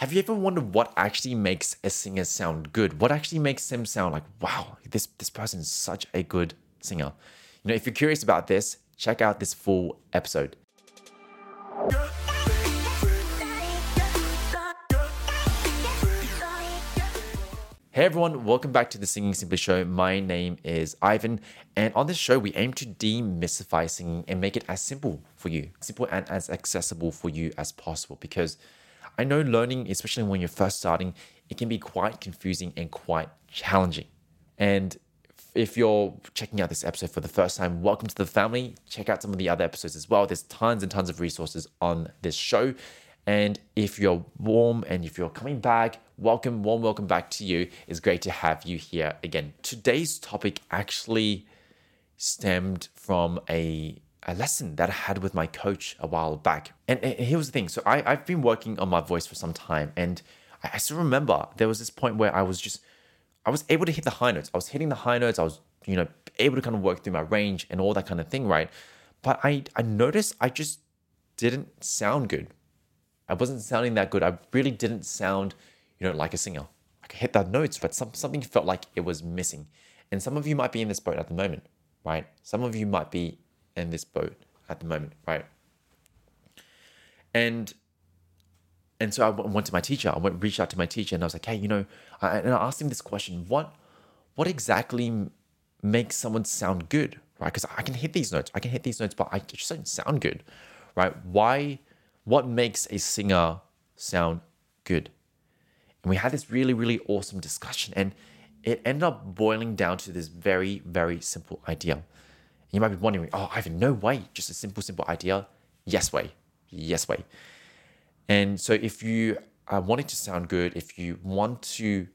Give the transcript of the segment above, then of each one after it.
Have you ever wondered what actually makes a singer sound good? What actually makes them sound like, wow, this, this person is such a good singer? You know, if you're curious about this, check out this full episode. Hey everyone, welcome back to the Singing Simply Show. My name is Ivan, and on this show, we aim to demystify singing and make it as simple for you, simple and as accessible for you as possible. Because I know learning, especially when you're first starting, it can be quite confusing and quite challenging. And if you're checking out this episode for the first time, welcome to the family. Check out some of the other episodes as well. There's tons and tons of resources on this show. And if you're warm and if you're coming back, welcome, warm welcome back to you. It's great to have you here again. Today's topic actually stemmed from a, a lesson that I had with my coach a while back. And, and here's the thing so I, I've been working on my voice for some time. And I, I still remember there was this point where I was just, I was able to hit the high notes. I was hitting the high notes. I was, you know, able to kind of work through my range and all that kind of thing, right? But I, I noticed I just didn't sound good I wasn't sounding that good. I really didn't sound, you know, like a singer. I could hit that notes, but some, something felt like it was missing. And some of you might be in this boat at the moment, right? Some of you might be in this boat at the moment, right? And and so I went to my teacher. I went reached out to my teacher, and I was like, "Hey, you know," and I asked him this question: "What, what exactly makes someone sound good, right? Because I can hit these notes, I can hit these notes, but I just don't sound good, right? Why, what makes a singer sound good? And we had this really, really awesome discussion, and it ended up boiling down to this very, very simple idea. You might be wondering, oh, I have no way, just a simple, simple idea. Yes way, yes way. And so if you are wanting to sound good, if you want to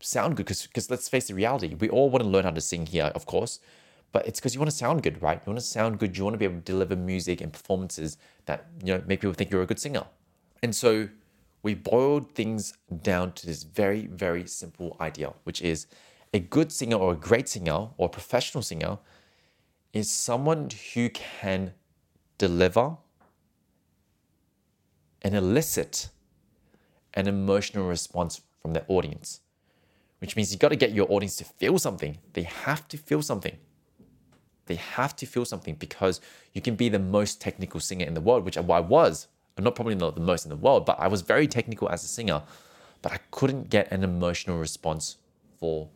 sound good, because let's face the reality, we all want to learn how to sing here, of course but it's because you want to sound good, right? You want to sound good. You want to be able to deliver music and performances that you know make people think you're a good singer. And so we boiled things down to this very, very simple idea, which is a good singer or a great singer or a professional singer is someone who can deliver and elicit an emotional response from their audience, which means you've got to get your audience to feel something. They have to feel something. They have to feel something because you can be the most technical singer in the world, which I was. I'm not probably not the most in the world, but I was very technical as a singer. But I couldn't get an emotional response for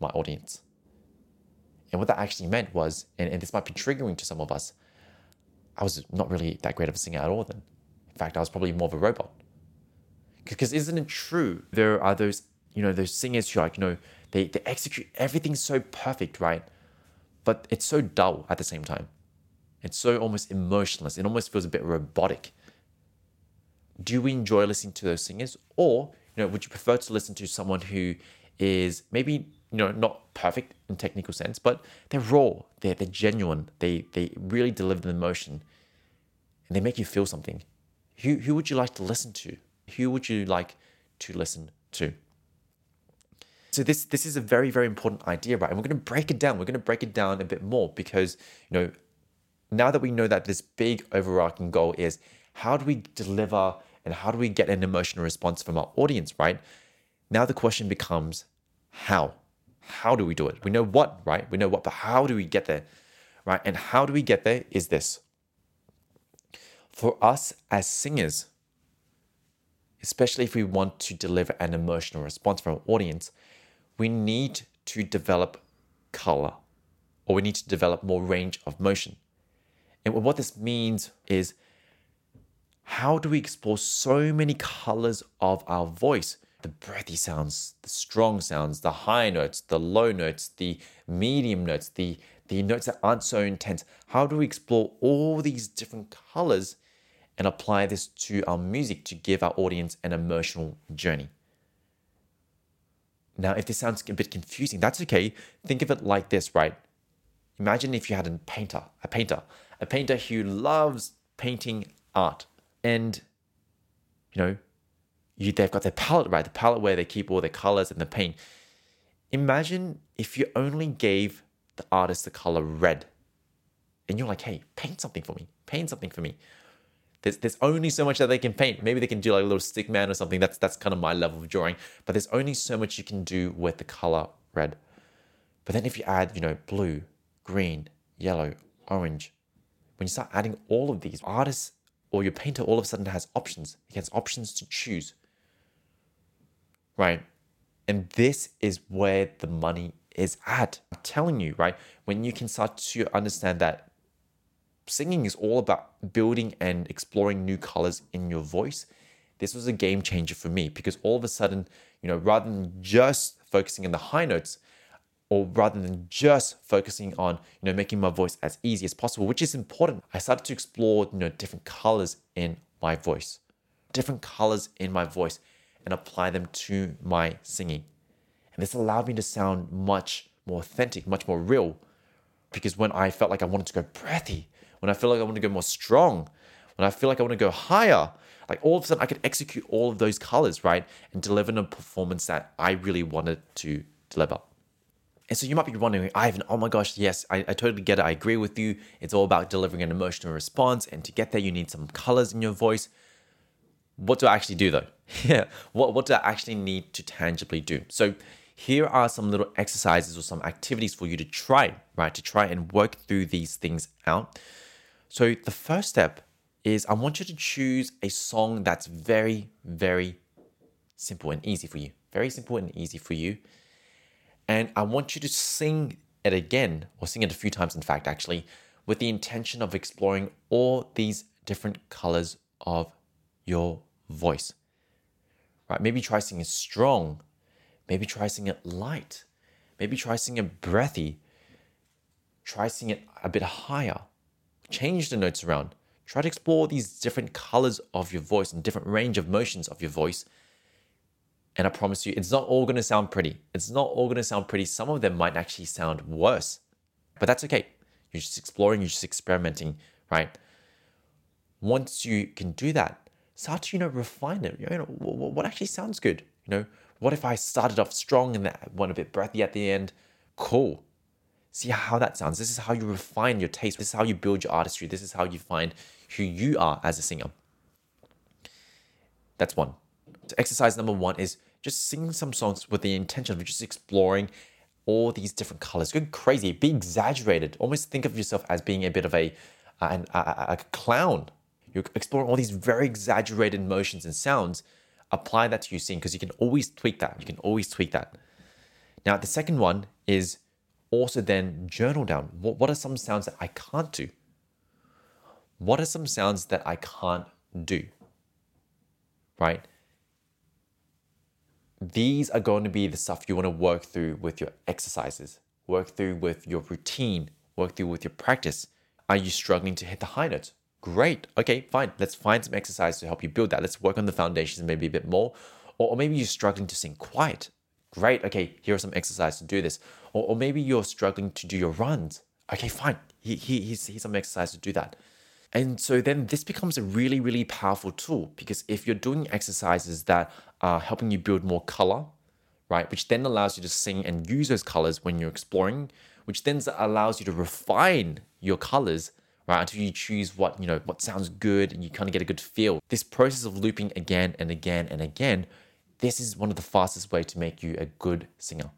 my audience. And what that actually meant was, and, and this might be triggering to some of us, I was not really that great of a singer at all then. In fact, I was probably more of a robot. Because isn't it true? There are those, you know, those singers who like, you know, they, they execute everything so perfect, right? but it's so dull at the same time. It's so almost emotionless. It almost feels a bit robotic. Do we enjoy listening to those singers, or you know, would you prefer to listen to someone who is maybe you know not perfect in technical sense, but they're raw, they're they're genuine, they they really deliver the emotion, and they make you feel something. Who who would you like to listen to? Who would you like to listen to? So this this is a very very important idea, right? And we're going to break it down. We're going to break it down a bit more because you know now that we know that this big overarching goal is how do we deliver and how do we get an emotional response from our audience, right? Now the question becomes how. How do we do it? We know what, right? We know what, but how do we get there? Right? And how do we get there is this. For us as singers, especially if we want to deliver an emotional response from our audience, we need to develop color or we need to develop more range of motion. And what this means is how do we explore so many colors of our voice? The breathy sounds, the strong sounds, the high notes, the low notes, the medium notes, the, the notes that aren't so intense. How do we explore all these different colors and apply this to our music to give our audience an emotional journey? Now, if this sounds a bit confusing, that's okay. Think of it like this, right? Imagine if you had a painter, a painter, a painter who loves painting art. And, you know, you, they've got their palette, right? The palette where they keep all their colors and the paint. Imagine if you only gave the artist the color red and you're like, hey, paint something for me, paint something for me. There's, there's only so much that they can paint. Maybe they can do like a little stick man or something. That's that's kind of my level of drawing. But there's only so much you can do with the color red. But then if you add, you know, blue, green, yellow, orange, when you start adding all of these, artists or your painter all of a sudden has options. He has options to choose. Right? And this is where the money is at. I'm telling you, right? When you can start to understand that singing is all about building and exploring new colors in your voice, this was a game changer for me because all of a sudden, you know, rather than just focusing on the high notes, or rather than just focusing on you know making my voice as easy as possible which is important i started to explore you know different colors in my voice different colors in my voice and apply them to my singing and this allowed me to sound much more authentic much more real because when i felt like i wanted to go breathy when i feel like i want to go more strong when i feel like i want to go higher like all of a sudden i could execute all of those colors right and deliver a performance that i really wanted to deliver and so you might be wondering, Ivan, oh my gosh, yes, I, I totally get it. I agree with you. It's all about delivering an emotional response. And to get there, you need some colors in your voice. What do I actually do though? yeah, what, what do I actually need to tangibly do? So here are some little exercises or some activities for you to try, right? To try and work through these things out. So the first step is I want you to choose a song that's very, very simple and easy for you. Very simple and easy for you and I want you to sing it again, or sing it a few times, in fact, actually, with the intention of exploring all these different colors of your voice. Right? Maybe try singing strong. Maybe try singing it light. Maybe try singing breathy. Try singing it a bit higher. Change the notes around. Try to explore these different colors of your voice and different range of motions of your voice and I promise you, it's not all going to sound pretty. It's not all going to sound pretty. Some of them might actually sound worse, but that's okay. You're just exploring, you're just experimenting, right? Once you can do that, start to, you know, refine it. You know, what actually sounds good? You know, what if I started off strong and that one a bit breathy at the end? Cool. See how that sounds. This is how you refine your taste. This is how you build your artistry. This is how you find who you are as a singer. That's one. So exercise number one is just sing some songs with the intention of just exploring all these different colors. Go crazy, be exaggerated. Almost think of yourself as being a bit of a, uh, a, a, a clown. You're exploring all these very exaggerated motions and sounds. Apply that to your singing because you can always tweak that. You can always tweak that. Now, the second one is also then journal down. What, what are some sounds that I can't do? What are some sounds that I can't do? Right? these are going to be the stuff you want to work through with your exercises, work through with your routine, work through with your practice. Are you struggling to hit the high notes? Great. Okay, fine. Let's find some exercise to help you build that. Let's work on the foundations maybe a bit more. Or, or maybe you're struggling to sing quiet. Great. Okay, here are some exercises to do this. Or, or maybe you're struggling to do your runs. Okay, fine. He, he, here's, here's some exercise to do that. And so then this becomes a really, really powerful tool because if you're doing exercises that are helping you build more color, right, which then allows you to sing and use those colors when you're exploring, which then allows you to refine your colors, right, until you choose what, you know, what sounds good and you kind of get a good feel. This process of looping again and again and again, this is one of the fastest way to make you a good singer.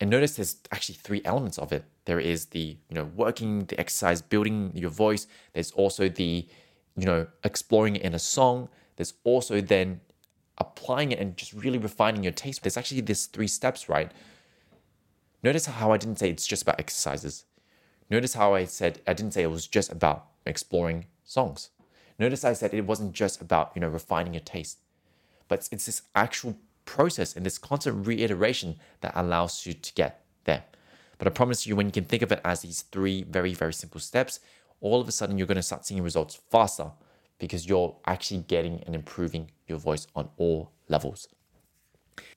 And notice there's actually three elements of it. There is the, you know, working, the exercise, building your voice. There's also the, you know, exploring it in a song. There's also then applying it and just really refining your taste. There's actually this three steps, right? Notice how I didn't say it's just about exercises. Notice how I said I didn't say it was just about exploring songs. Notice I said it wasn't just about, you know, refining your taste. But it's this actual process and this constant reiteration that allows you to get there. But I promise you, when you can think of it as these three very, very simple steps, all of a sudden you're going to start seeing results faster because you're actually getting and improving your voice on all levels.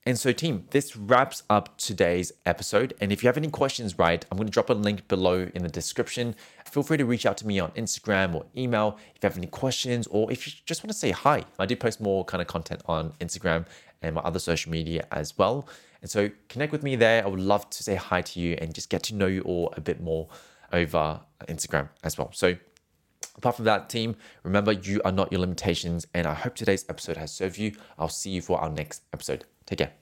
And so, team, this wraps up today's episode. And if you have any questions, right, I'm going to drop a link below in the description. Feel free to reach out to me on Instagram or email if you have any questions, or if you just want to say hi. I do post more kind of content on Instagram and my other social media as well. And so connect with me there. I would love to say hi to you and just get to know you all a bit more over Instagram as well. So Apart from that, team, remember you are not your limitations, and I hope today's episode has served you. I'll see you for our next episode. Take care.